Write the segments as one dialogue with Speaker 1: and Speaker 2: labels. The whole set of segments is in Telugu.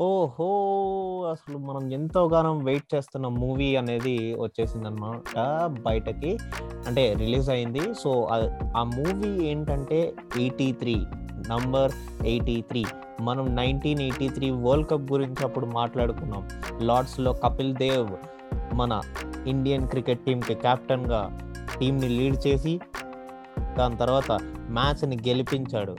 Speaker 1: ఓహో! అసలు మనం ఎంతో గానం వెయిట్ చేస్తున్న మూవీ అనేది వచ్చేసింది అనమాట బయటకి. అంటే రిలీజ్ అయింది. సో, ఆ మూవీ ఏంటంటే 83 నంబర్ 83 మనం 1983 వరల్డ్ కప్ గురించి అప్పుడు మాట్లాడుకున్నాం. లార్డ్స్‌లో కపిల్ దేవ్ మన ఇండియన్ క్రికెట్ టీంకి కెప్టెన్‌గా టీంని లీడ్ చేసి దాని తర్వాత మ్యాచ్‌ని గెలిపించాడు.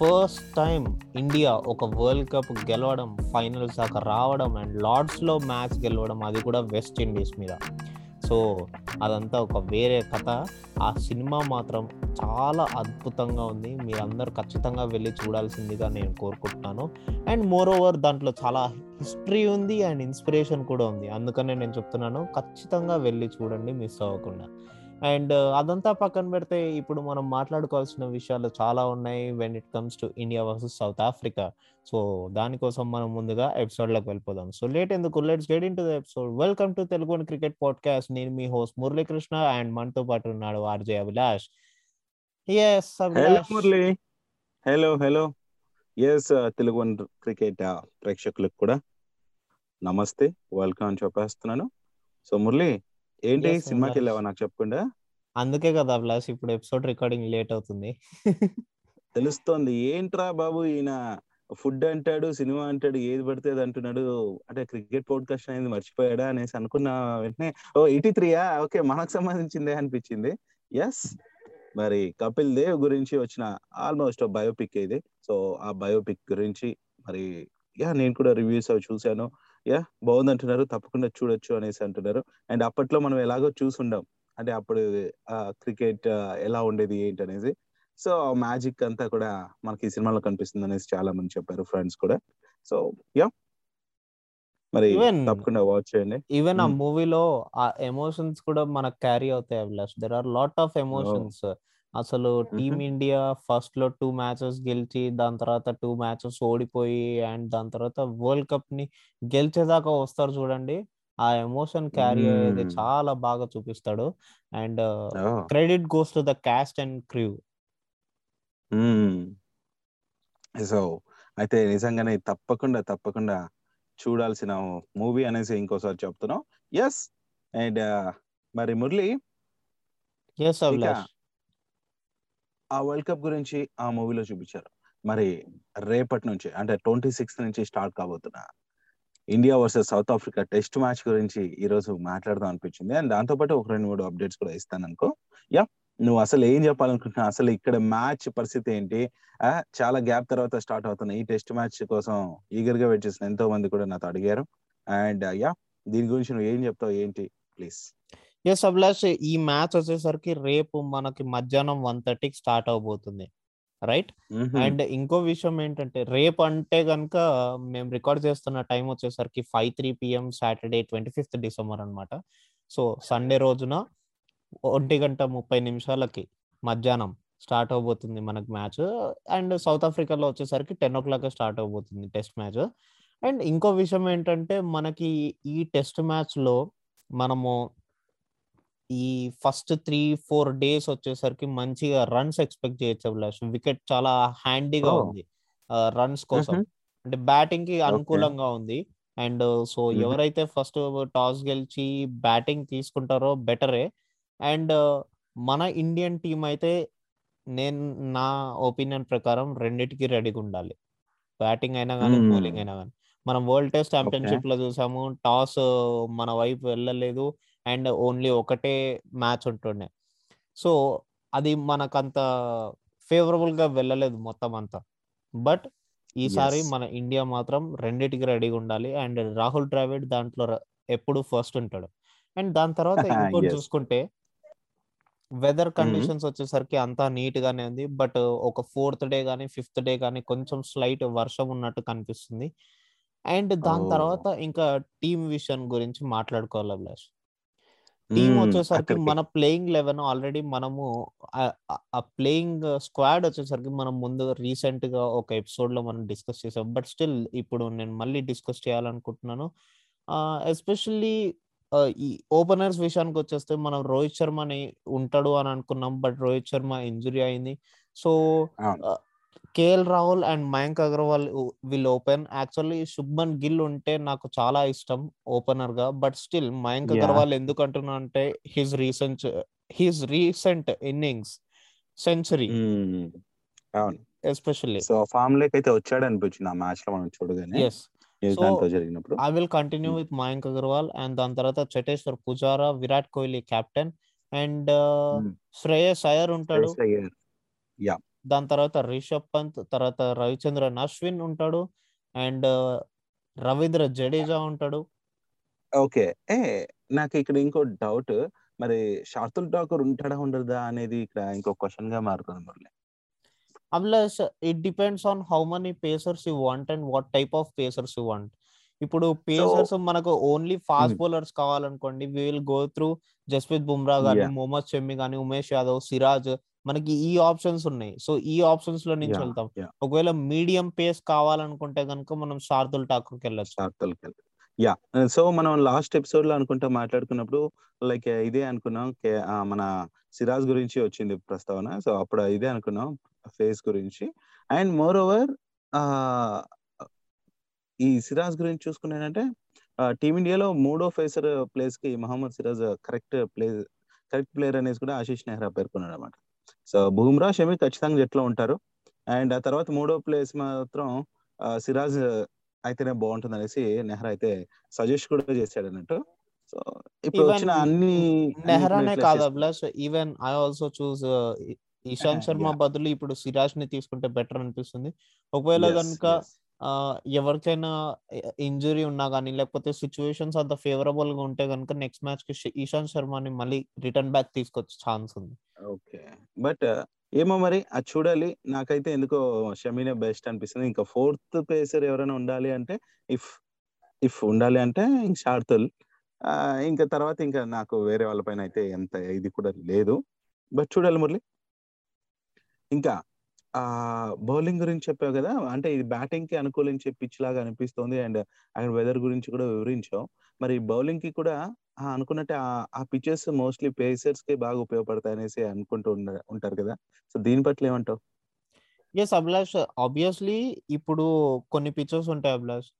Speaker 1: ఫస్ట్ టైం ఇండియా ఒక వరల్డ్ కప్ గెలవడం, ఫైనల్స్ దాకా రావడం అండ్ లార్డ్స్‌లో మ్యాచ్ గెలవడం అది కూడా వెస్ట్ ఇండీస్ మీద. సో, అదంతా ఒక వేరే కథ. ఆ సినిమా మాత్రం చాలా అద్భుతంగా ఉంది. మీరందరూ ఖచ్చితంగా వెళ్ళి చూడాల్సిందిగా నేను కోరుకుంటున్నాను. అండ్ మోర్ ఓవర్ దాంట్లో చాలా హిస్టరీ ఉంది అండ్ ఇన్స్పిరేషన్ కూడా ఉంది. అందుకనే నేను చెప్తున్నాను ఖచ్చితంగా వెళ్ళి చూడండి మిస్ అవ్వకుండా. అండ్ అదంతా పక్కన పెడితే ఇప్పుడు మనం మాట్లాడుకోవాల్సిన విషయాలు చాలా ఉన్నాయి when it comes to India versus South Africa. So, దానికోసం మనం ముందుగా ఎపిసోడ్‌లోకి వెళ్ళిపోదాం. సో, లేట్ ఎందుకు let's get into the episode. Welcome to Telugu cricket podcast. నేను మీ హోస్ట్ మురళీకృష్ణ అండ్ మనతో పాటు ఉన్నాడు RJ Abhilash. Abhilash.
Speaker 2: Murali. Hello, hello. Yes Telugu cricket ప్రేక్షకులకు కూడా నమస్తే. వెల్కమ్ అని చెప్పేస్తున్నాను. సో, మురళి ఏంటి సినిమాకి. వెళ్ళావా నాకు చెప్పకుండా?
Speaker 1: అందుకే కదా అభిలాష్ ఇప్పుడు ఎపిసోడ్ రికార్డింగ్ లేట్ అవుతుంది.
Speaker 2: తెలుస్తోంది. ఏంట్రా బాబు ఈయన ఫుడ్ అంటాడు, సినిమా అంటాడు, ఏది పడితే అది అంటున్నాడు. అంటే క్రికెట్ పాడ్‌కాస్ట్ అనేది మర్చిపోయాడా అనేసి అనుకున్న వెంటనే ఓహ్! 83యా ఓకే. మనకు సంబంధించిందే అనిపించింది. యెస్. మరి కపిల్ దేవ్ గురించి వచ్చిన ఆల్‌మోస్ట్ బయోపిక్ ఇది. సో, ఆ బయోపిక్ గురించి మరి యాహ్! నేను కూడా రివ్యూస్ అవి చూసాను. యాహ్! బావుందంటున్నారు. తప్పకుండా చూడొచ్చు అనేసి అంటున్నారు. అండ్ అప్పట్లో మనం ఎలాగో చూసుండం. అంటే అప్పుడు క్రికెట్ ఎలా ఉండేది ఏంటనేసి. సో, ఆ మ్యాజిక్ అంతా కూడా మనకి ఈ సినిమాలో కనిపిస్తుందనేసి చాలా మంది చెప్పారు ఫ్రెండ్స్ కూడా. So, yeah! మరి తప్పకుండా వాచ్ చేయండి.
Speaker 1: ఈవెన్ ఆ. మూవీలో ఆ ఎమోషన్స్ కూడా మనకు క్యారీ అవుతాయి Abhilash. There are lot of! Emotions. అసలు
Speaker 2: హుహు.
Speaker 1: టీమ్ ఇండియా ఫస్ట్‌లో 2 మ్యాచెస్ గెలిచి దాని తర్వాత 2 మ్యాచెస్ ఓడిపోయి అండ్ దాని తర్వాత వరల్డ్ కప్‌ని గెలిచేదాకా వస్తారు చూడండి. ఆ ఎమోషన్ క్యారీ అయ్యేది. చాలా బాగా చూపిస్తాడు. And! Credit goes to the cast and crew.
Speaker 2: So, అయితే నిజంగానే తప్పకుండా, తప్పకుండా చూడాల్సిన మూవీ అనేసి ఇంకోసారి చెప్తున్నాం. యెస్. అండ్ మరి మురళి ఇక
Speaker 1: అభిలాష్.
Speaker 2: ఆ వరల్డ్ కప్ గురించి ఆ మూవీలో చూపించారు. మరి రేపటి నుంచి అంటే 26 నుంచి స్టార్ట్ కాబోతున్న India versus South Africa test match గురించి ఈరోజు మాట్లాడదాం అనిపించింది. అండ్ దాంతో పాటు ఒక 2, 3 అప్డేట్స్ కూడా ఇస్తాను అనుకో యా నువ్వు అసలు ఏం చెప్పాలనుకుంటున్నావు? అసలు ఇక్కడ మ్యాచ్ పరిస్థితి ఏంటి? చాలా గ్యాప్ తర్వాత స్టార్ట్ అవుతున్న ఈ టెస్ట్ మ్యాచ్ కోసం ఈగర్గా వెయిట్ చేసిన ఎంతో మంది కూడా నాతో అడిగారు. అండ్ యా దీని గురించి నువ్వు ఏం చెప్తావు ఏంటి? ప్లీజ్.
Speaker 1: యెస్ అభిలాష్. ఈ మ్యాచ్ వచ్చేసరికి రేపు మనకి మధ్యాహ్నం 1:30కి స్టార్ట్ అవ్వబోతుంది. రైట్? అండ్ ఇంకో విషయం ఏంటంటే రేపు అంటే గనుక మేము రికార్డ్ చేస్తున్న టైం వచ్చేసరికి 5:03 పీఎం సాటర్‌డే 25థ్ డిసెంబర్ అన్నమాట. సో, సండే రోజున 1:30 నిమిషాలకి మధ్యాహ్నం స్టార్ట్ అవ్వబోతుంది మనకు మ్యాచ్. అండ్ సౌత్ ఆఫ్రికాలో వచ్చేసరికి 10:00 స్టార్ట్ అవ్వబోతుంది టెస్ట్ మ్యాచ్. అండ్ ఇంకో విషయం ఏంటంటే మనకి ఈ టెస్ట్ మ్యాచ్‌లో మనము ఈ ఫస్ట్ 3, 4 డేస్ వచ్చేసరికి మంచిగా రన్స్ ఎక్స్‌పెక్ట్ చేయొచ్చు అభిలాష్. వికెట్ చాలా హ్యాండీగా! ఉంది. రన్స్ కోసం. అంటే బ్యాటింగ్‌కి
Speaker 2: ఓకే.
Speaker 1: అనుకూలంగా ఉంది. And so. ఎవరైతే ఫస్ట్ టాస్ గెలిచి బ్యాటింగ్ తీసుకుంటారో బెటరే. అండ్ మన ఇండియన్ టీమ్ అయితే నేను నా ఒపీనియన్ ప్రకారం రెండిటికి రెడీగా ఉండాలి. బ్యాటింగ్ అయినా గాని, బౌలింగ్. అయినా గాని. మనం వరల్డ్ టెస్ట్
Speaker 2: ఓకే.
Speaker 1: ఛాంపియన్‌షిప్‌లో చూసాము. టాస్ మన వైపు వెళ్ళలేదు. అండ్ ఓన్లీ ఒకటే మ్యాచ్ ఉంటుండే. సో, అది మనకంత ఫేవరబుల్‌గా వెళ్ళలేదు మొత్తం అంతా. బట్ ఈసారి. మన ఇండియా మాత్రం రెండిటికి రెడీగా ఉండాలి. అండ్ రాహుల్ ద్రావిడ్ దాంట్లో ఎప్పుడు ఫస్ట్ ఉంటాడు. అండ్ దాని తర్వాత ఇంకోటి. చూసుకుంటే వెదర్. కండిషన్స్ వచ్చేసరికి అంతా నీట్‌గానే ఉంది. బట్ ఒక ఫోర్త్ డే గాని, ఫిఫ్త్ డే గాని కొంచెం స్లైట్ వర్షం ఉన్నట్టు కనిపిస్తుంది. అండ్ దాని! తర్వాత ఇంకా టీమ్ విషయం గురించి మాట్లాడుకోవాలి అభిలాష్. టీమ్. వచ్చేసరికి మన ప్లేయింగ్ 11 ఆల్రెడీ మనము ఆ ప్లేయింగ్ స్క్వాడ్ వచ్చేసరికి మనం ముందు రీసెంట్‌గా ఒక ఎపిసోడ్‌లో మనం డిస్కస్ చేసాం. బట్ స్టిల్ ఇప్పుడు నేను మళ్ళీ డిస్కస్ చేయాలనుకుంటున్నాను. ఎస్పెషల్లీ ఈ ఓపెనర్స్ విషయానికొచ్చేస్తే మనం రోహిత్ శర్మని ఉంటాడు అని అనుకున్నాం. బట్ రోహిత్ శర్మ ఇంజ్యూరీ అయింది. So, KL Rahul and Mayank Agarwal will open actually Shubman Gill ఉంటే నాకు చాలా ఇష్టం ఓపెనర్గా బట్ స్టిల్ మయాంక్. అగర్వాల్ ఎందుకు అంటున్నా అంటే his recent his recent innings century.
Speaker 2: అవును
Speaker 1: ఎస్పెషల్లీ
Speaker 2: సో ఫామ్ లేక్ అయితే వచ్చాడు అనిపించింది ఆ మ్యాచ్లో మనం చూడగానే
Speaker 1: ఎస్
Speaker 2: జరిగినప్పుడు
Speaker 1: I will continue
Speaker 2: Hmm.
Speaker 1: With Mayank Agarwal and దాని తర్వాత Cheteshwar Pujara Virat Kohli captain and
Speaker 2: Hmm.
Speaker 1: Shreyas Iyer ఉంటాడు
Speaker 2: అయ్యర్.
Speaker 1: దాని తర్వాత రిషబ్ పంత్ తర్వాత రవిచంద్రన్ అశ్విన్ ఉంటాడు. అండ్ రవీంద్ర జడేజా ఉంటాడు.
Speaker 2: ఓకే. ఏ నాకు ఇక్కడ ఇంకో డౌట్. మరి షార్తుల్ ఠాకూర్ ఉంటాడా ఉండదా అనేది ఇక్కడ ఇంకో క్వశ్చన్గా మారుతుంది Murali.
Speaker 1: అబ్లస్ it depends on how many pacers you want and what type of pacers you want. ఇప్పుడు పేసర్స్ మనకు only fast. Bowlers కావాలనుకోండి. We will go through Jasprit Bumrah
Speaker 2: Yeah.
Speaker 1: Mohammed Shami కానీ ఉమేష్ యాదవ్ సిరాజ్ మనకి ఈ ఆప్షన్స్ ఉన్నాయి. సో ఈ ఆప్షన్స్లో నుంచి వెళ్తాం. ఒకవేళ మీడియం పేస్ కావాలనుకుంటే కనుక మనం శార్దుల్ ఠాకూర్కి వెళ్ళొచ్చు.
Speaker 2: యా సో మనం లాస్ట్ ఎపిసోడ్లో అనుకుంటా మాట్లాడుకున్నప్పుడు లైక్ ఇదే అనుకున్నాం. మన సిరాజ్ గురించి వచ్చింది ప్రస్తావన. సో అప్పుడు ఇదే అనుకున్నాం ఫేస్ గురించి. అండ్ మోర్ ఓవర్ ఈ సిరాజ్ గురించి చూసుకున్నానంటే టీమిండియాలో మూడో ఫేసర్ ప్లేస్కి Mohammed Siraj correct play correct player అనేసి కూడా ఆశీష్ నెహ్రా పేర్కొన్నాడు అనమాట సో బుమ్రా షమి ఖచ్చితంగా జట్లో ఉంటారు. అండ్ ఆ తర్వాత మూడో ప్లేస్ మాత్రం సిరాజ్ అయితేనే బాగుంటుంది అనేసి నెహ్రా అయితే సజెస్ట్ కూడా చేశాడు అన్నట్టు. సో ఇప్పుడు వచ్చిన అన్ని
Speaker 1: నెహ్రానే కాదు Abhilash even I also choose Ishant Sharma. బదులు ఇప్పుడు సిరాజ్ని తీసుకుంటే బెటర్ అనిపిస్తుంది. ఒకవేళ కనుక ఎవరికైనా ఇంజురీ ఉన్నా కానీ లేకపోతే సిచ్యువేషన్స్ అంత ఫేవరబుల్గా ఉంటే కనుక నెక్స్ట్ మ్యాచ్కి షి- ఇషాంత్ శర్మని మళ్ళీ రిటర్న్ బ్యాక్ తీసుకొచ్చే ఛాన్స్ ఉంది.
Speaker 2: ఓకే. బట్ ఏమో మరి అది చూడాలి. నాకైతే ఎందుకో షమీనే బెస్ట్ అనిపిస్తుంది. ఇంకా ఫోర్త్ పేసర్ ఎవరైనా ఉండాలి అంటే ఇఫ్ ఇఫ్ ఉండాలి అంటే ఇంక షార్తుల్. ఇంకా తర్వాత ఇంకా నాకు వేరే వాళ్ళపైన అయితే ఎంత ఇది కూడా లేదు. బట్ చూడాలి మురళి. ఇంకా ఆ బౌలింగ్ గురించి చెప్పావు కదా! అంటే ఇది బ్యాటింగ్కి అనుకూలించే పిచ్ లాగా అనిపిస్తుంది అండ్ అక్కడ వెదర్ గురించి కూడా వివరించావు. మరి బౌలింగ్కి కూడా అనుకున్నట్టే ఆ- పిచెస్ మోస్ట్లీ పేసర్స్కి బాగా ఉపయోగపడతాయి అనేసి అనుకుంటూ ఉంటారు కదా! సో దీని పట్ల ఏమంటావు?
Speaker 1: ఎస్ అభిలాష్ ఆబ్వియస్లీ ఇప్పుడు కొన్ని పిక్చర్స్ ఉంటాయి అభిలాష్.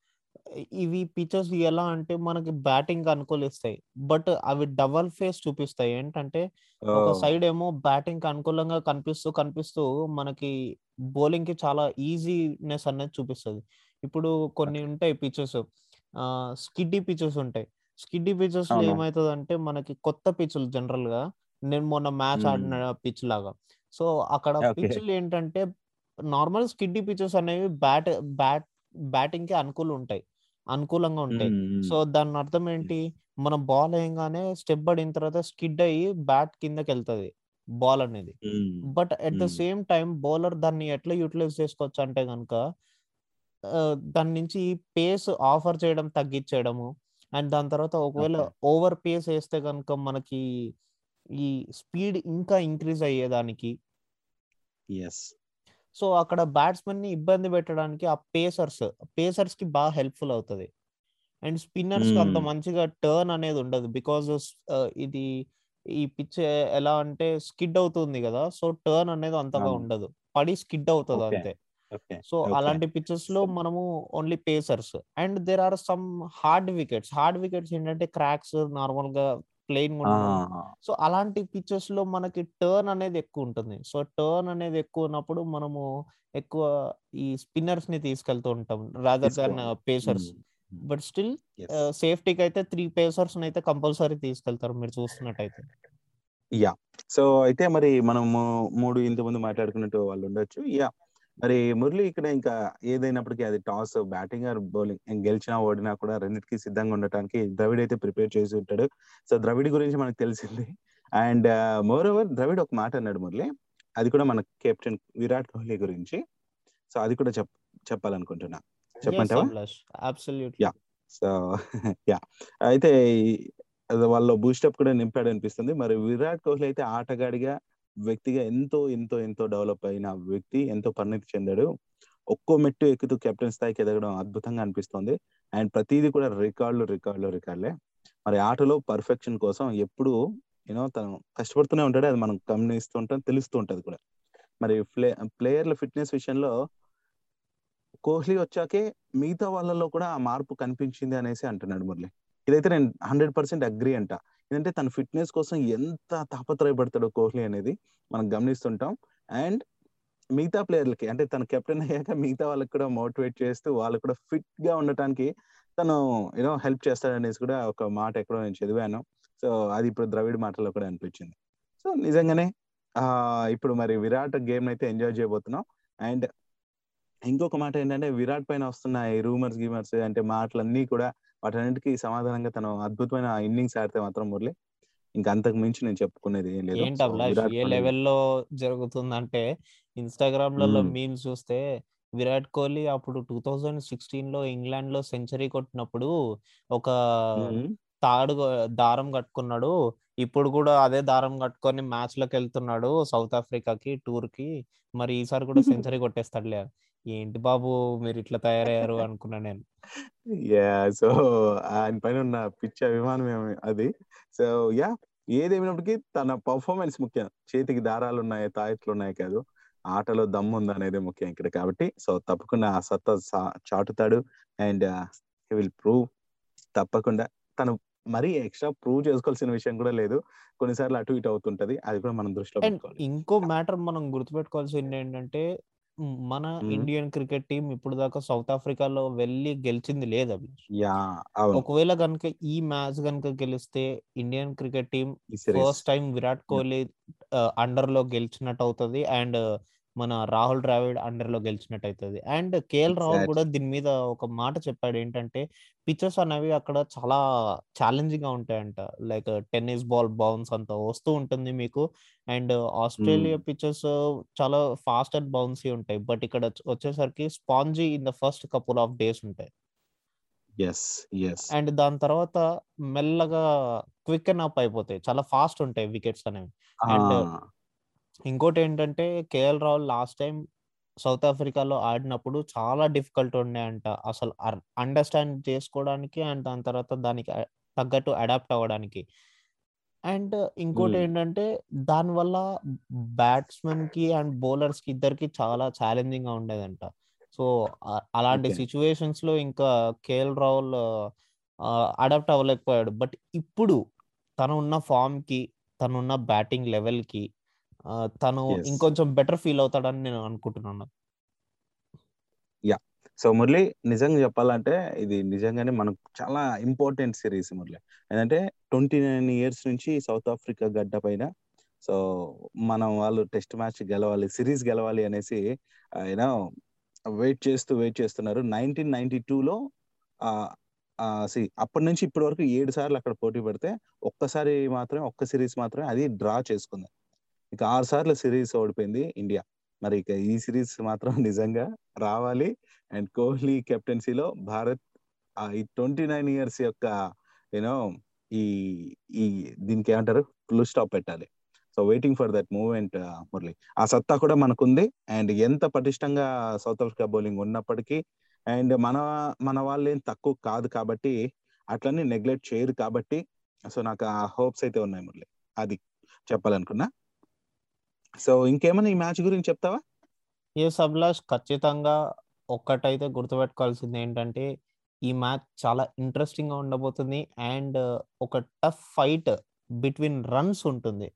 Speaker 1: ఇవి పిక్చర్స్ ఎలా అంటే మనకి బ్యాటింగ్ అనుకూలిస్తాయి. బట్ అవి డబల్ ఫేస్ చూపిస్తాయి. ఏంటంటే ఒక సైడ్ ఏమో బ్యాటింగ్కి అనుకూలంగా కనిపిస్తూ కనిపిస్తూ మనకి బౌలింగ్కి చాలా ఈజీనెస్ అనేది చూపిస్తుంది. ఇప్పుడు కొన్ని ఉంటాయి పిచెస్ స్కిడ్డీ పిచెస్ ఉంటాయి. స్కిడ్డీ పిచెస్లో
Speaker 2: అవును.
Speaker 1: ఏమవుతుంది అంటే మనకి కొత్త పిచ్చులు జనరల్గా నేను మొన్న మ్యాచ్. ఆడిన పిచ్ లాగా. సో అక్కడ. పిచ్లు ఏంటంటే నార్మల్ స్కిడ్డీ పిచెస్ అనేవి బ్యాట్ బ్యాట్ బ్యాటింగ్కి అనుకూలం ఉంటాయి. అనుకూలంగా ఉంటాయి సో దాని అర్థం ఏంటి? మన బాల్ వేయగానే స్టెప్ పడిన తర్వాత స్కిడ్ అయ్యి బ్యాట్ కిందకి వెళ్తది బాల్ అనేది. But at the. Same time bowler దాన్ని ఎట్లా యూటిలైజ్ చేసుకోవచ్చు అంటే కనుక దాని నుంచి పేస్ ఆఫర్ చేయడం తగ్గించేయడము. అండ్ దాని తర్వాత ఒకవేళ. ఓవర్ పేస్ వేస్తే కనుక మనకి ఈ స్పీడ్ ఇంకా ఇంక్రీజ్ అయ్యేదానికి సో అక్కడ బ్యాట్స్మెన్ని ఇబ్బంది పెట్టడానికి ఆ పేసర్స్ పేసర్స్కి బాగా హెల్ప్ఫుల్ అవుతుంది. అండ్ స్పిన్నర్స్ అంత
Speaker 2: Hmm.
Speaker 1: మంచిగా టర్న్ అనేది ఉండదు బికాజ్ ఇది ఈ పిచ్ ఎలా అంటే స్కిడ్ అవుతుంది కదా సో టర్న్ అనేది అంతగా. ఉండదు. పడి స్కిడ్ అవుతుంది. అంతే. సో అలాంటి పిచెస్లో మనము only pacers and there are some hard wickets hard wickets ఏంటంటే క్రాక్స్ నార్మల్గా ప్లెయిన్ సో అలాంటి పిచెస్లో మనకి టర్న్ అనేది ఎక్కువ ఉంటుంది. సో టర్న్ అనేది ఎక్కువ ఉన్నప్పుడు మనము ఎక్కువ ఈ స్పిన్నర్స్ని తీసుకెళ్తూ ఉంటాం rather than pacers. But still సేఫ్టీకి అయితే త్రీ పేసర్స్ అయితే కంపల్సరీ తీసుకెళ్తారు మీరు చూస్తున్నట్టయితే.
Speaker 2: యా సో అయితే మరి మనము మూడు ఇంత ముందు మాట్లాడుకున్నట్టు వాళ్ళు ఉండొచ్చు. యా మరి మురళి ఇక్కడ ఇంకా ఏదైనప్పటికీ అది టాస్ బ్యాటింగ్ ఆర్ బౌలింగ్. గెలిచినా ఓడినా కూడా రెండింటికి సిద్ధంగా ఉండటానికి ద్రవిడ్ అయితే ప్రిపేర్ చేసి ఉంటాడు. సో ద్రవిడ్ గురించి మనకు తెలిసింది. అండ్ మోర్ ఓవర్ ద్రవిడ్ ఒక మాట అన్నాడు మురళి. అది కూడా మన కెప్టెన్ విరాట్ కోహ్లీ గురించి. సో అది కూడా చెప్ చెప్పాలనుకుంటున్నా. చెప్పంటావా. So yeah. అయితే వాళ్ళ బూస్టప్ కూడా నింపాడు అనిపిస్తుంది మరి విరాట్ కోహ్లీ అయితే ఆటగాడిగా వ్యక్తిగా ఎంతో ఎంతో ఎంతో డెవలప్ అయిన వ్యక్తి ఎంతో పరిణితి చెందాడు. ఒక్కో మెట్టు ఎక్కుతూ కెప్టెన్ స్థాయికి ఎదగడం అద్భుతంగా అనిపిస్తుంది. అండ్ ప్రతిదీ కూడా రికార్డులు రికార్డులు రికార్డులే. మరి ఆటలో పర్ఫెక్షన్ కోసం ఎప్పుడు యూనో తను కష్టపడుతూనే ఉంటాడు. అది మనం గమనిస్తూ ఉంటాం తెలుస్తూ ఉంటుంది కూడా. మరి ప్లే ప్లేయర్ల ఫిట్నెస్ విషయంలో కోహ్లీ వచ్చాకే మిగతా వాళ్ళలో కూడా ఆ మార్పు కనిపించింది అనేసి అంటున్నాడు మురళి. ఇదైతే నేను హండ్రెడ్ పర్సెంట్ అగ్రి అంట. ఏంటంటే తన ఫిట్నెస్ కోసం ఎంత తాపత్రయపడతాడో కోహ్లీ అనేది మనం గమనిస్తుంటాం. అండ్ మిగతా ప్లేయర్లకి అంటే తన కెప్టెన్ అయ్యాక మిగతా వాళ్ళకి కూడా మోటివేట్ చేస్తూ వాళ్ళు కూడా ఫిట్గా ఉండటానికి తను యూనో హెల్ప్ చేస్తాడనేసి కూడా ఒక మాట ఎక్కడో నేను చదివాను. సో అది ఇప్పుడు ద్రవిడ్ మాటలో కూడా అనిపించింది. సో నిజంగానే ఇప్పుడు మరి విరాట్ గేమ్ అయితే ఎంజాయ్ చేయబోతున్నాం. అండ్ ఇంకొక మాట ఏంటంటే విరాట్ పైన వస్తున్న ఈ రూమర్స్ గీమర్స్ అంటే మాటలన్నీ కూడా వాటన్నిటికీ సమాధానంగా తను అద్భుతమైన ఇన్నింగ్స్ ఆడితే మాత్రం మురళి ఇంకా అంతకు మించి నేను చెప్పుకునేది ఏం లేదు.
Speaker 1: ఏంటి ఏ లెవెల్లో జరుగుతుందంటే ఇన్స్టాగ్రామ్లలో
Speaker 2: మ్మ్.
Speaker 1: మీమ్స్ చూస్తే విరాట్ కోహ్లీ అప్పుడు టూ థౌజండ్ సిక్స్టీన్లో ఇంగ్లాండ్లో సెంచరీ కొట్టినప్పుడు ఒక. తాడు దారం కట్టుకున్నాడు. ఇప్పుడు కూడా అదే దారం కట్టుకొని మ్యాచ్లోకి వెళ్తున్నాడు సౌత్ ఆఫ్రికాకి టూర్కి మరి ఈసారి కూడా సెంచరీ కొట్టేస్తాడులే. ఏంటి బాబు మీరు ఇట్లా తయారయ్యారు అనుకున్నా నేను.
Speaker 2: యా సో ఆయన పైన ఉన్న పిచ్చి అభిమానం ఏమి అది. సో యా ఏదేమైనప్పటికీ తన పర్ఫార్మెన్స్ ముఖ్యం. చేతికి దారాలు ఉన్నాయి తాయెత్తులు ఉన్నాయి కాదు ఆటలో దమ్ము ఉంది అనేది ముఖ్యం ఇక్కడ కాబట్టి. సో తప్పకుండా ఆ సత్తా చాటుతాడు అండ్ హీ విల్ ప్రూవ్ తప్పకుండా. తను మరీ ఎక్స్ట్రా ప్రూవ్ చేసుకోవాల్సిన విషయం కూడా లేదు. కొన్నిసార్లు అటు ఇటు అవుతుంటది. అది కూడా మనం దృష్టిలో
Speaker 1: ఇంకో మ్యాటర్ మనం గుర్తుపెట్టుకోవాల్సింది ఏంటంటే మన. ఇండియన్ క్రికెట్ టీం ఇప్పుడు దాకా సౌత్ ఆఫ్రికాలో వెళ్ళి గెలిచింది లేదు
Speaker 2: అవును.
Speaker 1: ఒకవేళ కనుక ఈ మ్యాచ్ కనుక గెలిస్తే Indian cricket team first time Virat Kohli అండర్లో గెలిచినట్టు అవుతుంది అండ్ మన రాహుల్ ద్రావిడ్ అండర్లో గెలిచినట్టు అవుతుంది అండ్ కేఎల్ రాహుల్. కూడా దీని మీద ఒక మాట చెప్పాడు ఏంటంటే పిచెస్ అనేవి అక్కడ చాలా ఛాలెంజింగ్గా ఉంటాయంట. లైక్ టెన్నిస్ బాల్ బౌన్స్ అంత వస్తూ ఉంటుంది మీకు. అండ్ ఆస్ట్రేలియా పిచెస్ చాలా ఫాస్ట్ అండ్ బౌన్సీ ఉంటాయి. బట్ ఇక్కడ వచ్చ- వచ్చేసరికి spongy in the first couple of days ఉంటాయి. అండ్ దాని తర్వాత మెల్లగా క్విక్ అండ్ అప్ అయిపోతాయి. చాలా ఫాస్ట్ ఉంటాయి వికెట్స్ అనేవి. And, ఇంకోటి ఏంటంటే KL Rahul last time south ఆఫ్రికాలో ఆడినప్పుడు చాలా డిఫికల్ట్ ఉన్నాయంట అసలు అండర్స్టాండ్ చేసుకోవడానికి అండ్ దాని తర్వాత దానికి తగ్గట్టు అడాప్ట్ అవ్వడానికి అండ్ ఇంకోటి. ఏంటంటే దానివల్ల బ్యాట్స్మెన్కి అండ్ బౌలర్స్కి ఇద్దరికి చాలా ఛాలెంజింగ్గా ఉండేదంట సో అలాంటి. సిచ్యువేషన్స్లో ఇంకా కేఎల్ రాహుల్ అడాప్ట్ అవ్వలేకపోయాడు బట్ ఇప్పుడు తను ఉన్న ఫామ్కి తను ఉన్న బ్యాటింగ్ లెవెల్కి తను. ఇంకొంచెం బెటర్ ఫీల్ అవుతాడని నేను అనుకుంటున్నాను.
Speaker 2: సో మురళి నిజంగా చెప్పాలంటే ఇది నిజంగానే మనకు చాలా ఇంపార్టెంట్ సిరీస్ మురళి. ఏంటంటే ట్వంటీ నైన్ ఇయర్స్ నుంచి సౌత్ ఆఫ్రికా గడ్డ పైన సో మనం వాళ్ళు టెస్ట్ మ్యాచ్ గెలవాలి సిరీస్ గెలవాలి అనేసి ఆయన వెయిట్ చేస్తూ వెయిట్ చేస్తున్నారు. నైన్టీన్ నైన్టీ టూలో అప్పటి నుంచి ఇప్పటి వరకు ఏడు సార్లు అక్కడ పోటీ పెడితే ఒక్కసారి మాత్రమే ఒక్క సిరీస్ మాత్రమే అది డ్రా చేసుకుంది. ఇక ఆరు సార్లు సిరీస్ ఓడిపోయింది ఇండియా. మరి ఇక ఈ సిరీస్ మాత్రం నిజంగా రావాలి. అండ్ కోహ్లీ కెప్టెన్సీలో భారత్ ఈ ట్వంటీ నైన్ ఇయర్స్ యొక్క యూనో ఈ ఈ దీనికి ఏమంటారు? ఫుల్ స్టాప్ పెట్టాలి. So waiting for that movement Murali. ఆ సత్తా కూడా మనకుంది. అండ్ ఎంత పటిష్టంగా సౌత్ ఆఫ్రికా బౌలింగ్ ఉన్నప్పటికీ అండ్ మన మన వాళ్ళు ఏం తక్కువ కాదు కాబట్టి అట్లనే నెగ్లెక్ట్ చేయరు కాబట్టి సో నాకు ఆ హోప్స్ అయితే ఉన్నాయి మురళి. అది చెప్పాలనుకున్నా. సో ఇంకేమైనా ఈ మ్యాచ్ గురించి చెప్తావా?
Speaker 1: ఏ అభిలాష్ ఖచ్చితంగా ఒక్కటైతే గుర్తుపెట్టుకోవాల్సింది ఏంటంటే ఈ మ్యాచ్ చాలా ఇంట్రెస్టింగ్గా ఉండబోతుంది. అండ్ ఒక టఫ్ ఫైట్ బిట్వీన్ రన్స్ ఉంటుంది.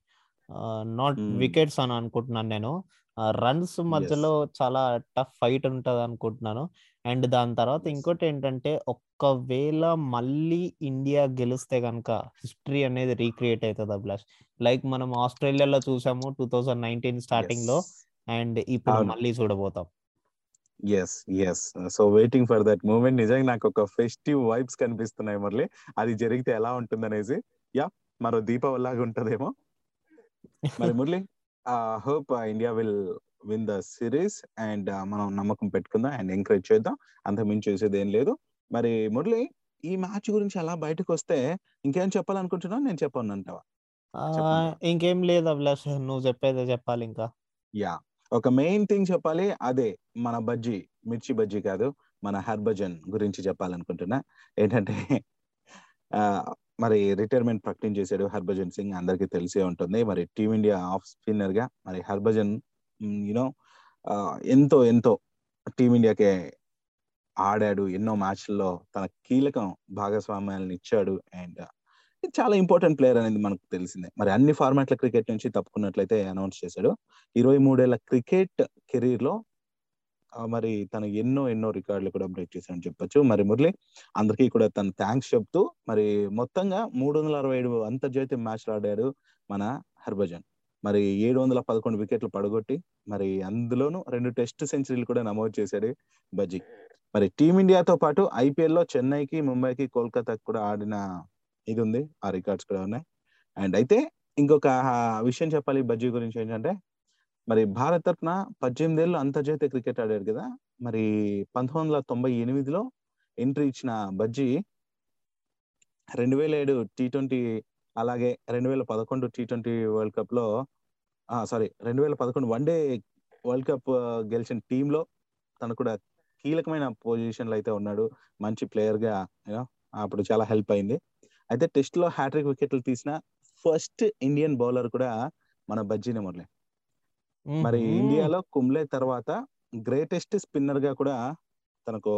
Speaker 1: నాట్. వికెట్స్ అని అనుకుంటున్నాను నేను. రన్స్ మధ్యలో చాలా టఫ్ ఫైట్ ఉంటది అనుకుంటున్నాను అండ్ దాని తర్వాత. ఇంకోటి ఏంటంటే ఒక్కవేళ మళ్ళీ ఇండియా గెలిస్తే కనుక హిస్టరీ అనేది రీక్రియేట్ అవుతుంది అభిలాష్ లైక్ మనం ఆస్ట్రేలియాలో చూసాము టూ థౌజండ్ నైన్టీన్ స్టార్టింగ్లో అండ్ ఇప్పుడు. మళ్ళీ చూడబోతాం.
Speaker 2: Yes yes so waiting for that moment నిజంగా నాకు ఒక ఫెస్టివ్ వైబ్స్ కనిపిస్తున్నాయి మురళి. అది జరిగితే ఎలా ఉంటుంది అనేసి యా మరో దీపావళి లాగా ఉంటదేమో. మరి Murali hope India will win the series and మనం నమ్మకం పెట్టుకుందాం అండ్ ఎంకరేజ్ చేద్దాం. అంత మించి చేసేది ఏం లేదు. మరి మురళి ఈ మ్యాచ్ గురించి అలా బయటకు వస్తే ఇంకేం చెప్పాలనుకుంటున్నావు? నేను చెప్పను అంటావా.
Speaker 1: ఇంకేం లేదు అభిలాష్ నువ్వు చెప్పేదే చెప్పాలి ఇంకా.
Speaker 2: యా. ఒక మెయిన్ థింగ్ చెప్పాలి అదే మన బజ్జీ మిర్చి బజ్జీ కాదు మన హర్భజన్ గురించి చెప్పాలనుకుంటున్నా. ఏంటంటే మరి రిటైర్మెంట్ ప్రకటించేశాడు హర్భజన్ సింగ్ అందరికీ తెలిసే ఉంటుంది. మరి టీమిండియా ఆఫ్ స్పిన్నర్గా మరి హర్భజన్ Mm, యూనో ఎంతో ఎంతో టీమిండియాకే ఆడాడు. ఎన్నో మ్యాచ్ల్లో తన కీలకం భాగస్వామ్యాలను ఇచ్చాడు అండ్ చాలా ఇంపార్టెంట్ ప్లేయర్ అనేది మనకు తెలిసిందే. మరి అన్ని ఫార్మాట్ల క్రికెట్ నుంచి తప్పుకున్నట్లయితే అనౌన్స్ చేశాడు. ఇరవై మూడేళ్ళ క్రికెట్ కెరీర్లో మరి తను ఎన్నో ఎన్నో రికార్డులు కూడా బ్రేక్ చేశాడని చెప్పొచ్చు. మరి మురళి అందరికీ కూడా తను థ్యాంక్స్ చెప్తూ మరి మొత్తంగా మూడు వందల అరవై ఏడు అంతర్జాతీయ మ్యాచ్లు ఆడాడు మన హర్భజన్. మరి ఏడు వందల పదకొండు వికెట్లు పడగొట్టి మరి అందులోనూ రెండు టెస్ట్ సెంచరీలు కూడా నమోదు చేశాడు బజ్జీ. మరి టీమిండియాతో పాటు ఐపీఎల్లో చెన్నైకి ముంబైకి కోల్కతాకి కూడా ఆడిన ఇది ఉంది ఆ రికార్డ్స్ కూడా ఉన్నాయి. అండ్ అయితే ఇంకొక విషయం చెప్పాలి బజ్జీ గురించి ఏంటంటే మరి భారత్ తరఫున పద్దెనిమిదేళ్ళు అంతర్జాతీయ క్రికెట్ ఆడారు కదా. మరి పంతొమ్మిది వందల తొంభై ఎనిమిదిలో ఎంట్రీ ఇచ్చిన బజ్జీ రెండు వేల ఏడు టీ ట్వంటీ అలాగే రెండు వేల పదకొండు టీ ట్వంటీ వరల్డ్ కప్లో సారీ రెండు వేల పదకొండు వన్డే వరల్డ్ కప్ గెలిచిన టీంలో తను కూడా కీలకమైన పొజిషన్లో అయితే ఉన్నాడు. మంచి ప్లేయర్గా యూనో అప్పుడు చాలా హెల్ప్ అయింది. అయితే టెస్ట్లో హ్యాట్రిక్ వికెట్లు తీసిన ఫస్ట్ ఇండియన్ బౌలర్ కూడా మన బజ్జీనే మురళి. మరి ఇండియాలో కుంబ్లే తర్వాత గ్రేటెస్ట్ స్పిన్నర్గా కూడా తనకు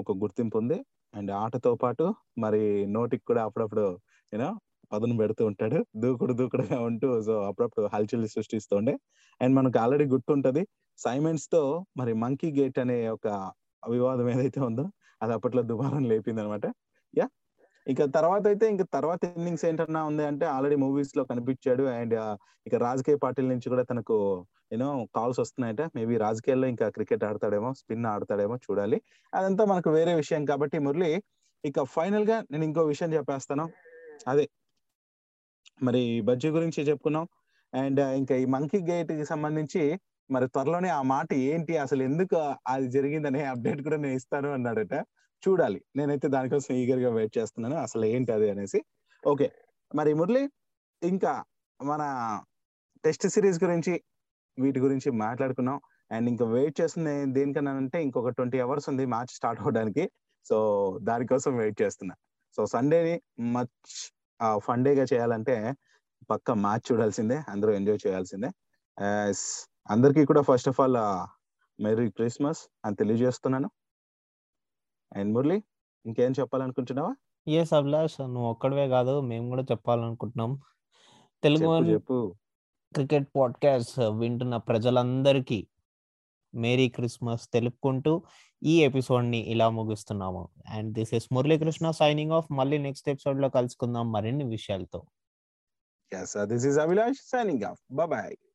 Speaker 2: ఒక గుర్తింపు ఉంది. అండ్ ఆటతో పాటు మరి నోటికి కూడా అప్పుడప్పుడు యూనో పదును పెడుతూ ఉంటాడు. దూకుడు దూకుడుగా ఉంటూ సో అప్పుడప్పుడు హల్చల్ సృష్టిస్తూ ఉండే. అండ్ మనకు ఆల్రెడీ గుర్తుంటది సైమెంట్స్తో మరి మంకీ గేట్ అనే ఒక వివాదం ఏదైతే ఉందో అది అప్పట్లో దుబారం లేపింది అనమాట యా. ఇక తర్వాత అయితే ఇంకా తర్వాత ఇన్నింగ్స్ ఏంటన్నా ఉంది అంటే ఆల్రెడీ మూవీస్లో కనిపించాడు. అండ్ ఇక రాజకీయ పార్టీల నుంచి కూడా తనకు యూనో కాల్స్ వస్తున్నాయట. మేబీ రాజకీయాల్లో ఇంకా క్రికెట్ ఆడతాడేమో స్పిన్ ఆడతాడేమో చూడాలి. అదంతా మనకు వేరే విషయం కాబట్టి మురళి ఇక ఫైనల్గా నేను ఇంకో విషయం చెప్పేస్తాను. అదే మరి బజ్జీ గురించి చెప్పుకున్నాం. అండ్ ఇంకా ఈ మంకీ గేట్కి సంబంధించి మరి త్వరలోనే ఆ మాట ఏంటి అసలు ఎందుకు అది జరిగిందనే అప్డేట్ కూడా నేను ఇస్తాను అన్నాడట. చూడాలి. నేనైతే దానికోసం ఈగర్గా వెయిట్ చేస్తున్నాను. అసలు ఏంటి అది అనేసి. ఓకే. మరి మురళి ఇంకా మన టెస్ట్ సిరీస్ గురించి వీటి గురించి మాట్లాడుకున్నాం. అండ్ ఇంకా వెయిట్ చేస్తుంది దేనికన్నా అంటే ఇంకొక ట్వంటీ అవర్స్ ఉంది మ్యాచ్ స్టార్ట్ అవడానికి సో దానికోసం వెయిట్ చేస్తున్నా. సో సండేని మచ్ ఫన్గా చేయాలంటే పక్క మ్యాచ్ చూడాల్సిందే అందరూ ఎంజాయ్ చేయాల్సిందే. అందరికీ కూడా first of all merry Christmas అని తెలియజేస్తున్నాను. అండ్ మురళి ఇంకేం చెప్పాలనుకుంటున్నావా?
Speaker 1: ఎస్ అభిలాష్ నువ్వు ఒక్కడవే కాదు మేము కూడా చెప్పాలనుకుంటున్నాం. తెలుగు
Speaker 2: చెప్పు
Speaker 1: క్రికెట్ పాడ్కాస్ట్ వింటున్న ప్రజలందరికీ మేరీ క్రిస్మస్ తెలుపుకుంటూ ఈ ఎపిసోడ్ని ఇలా ముగిస్తున్నాము and this is Muralikrishna signing off మళ్ళీ నెక్స్ట్ ఎపిసోడ్లో కలుసుకుందాం మరిన్ని విషయాలతో
Speaker 2: Yes, uh, this is Avilash signing off. Bye bye.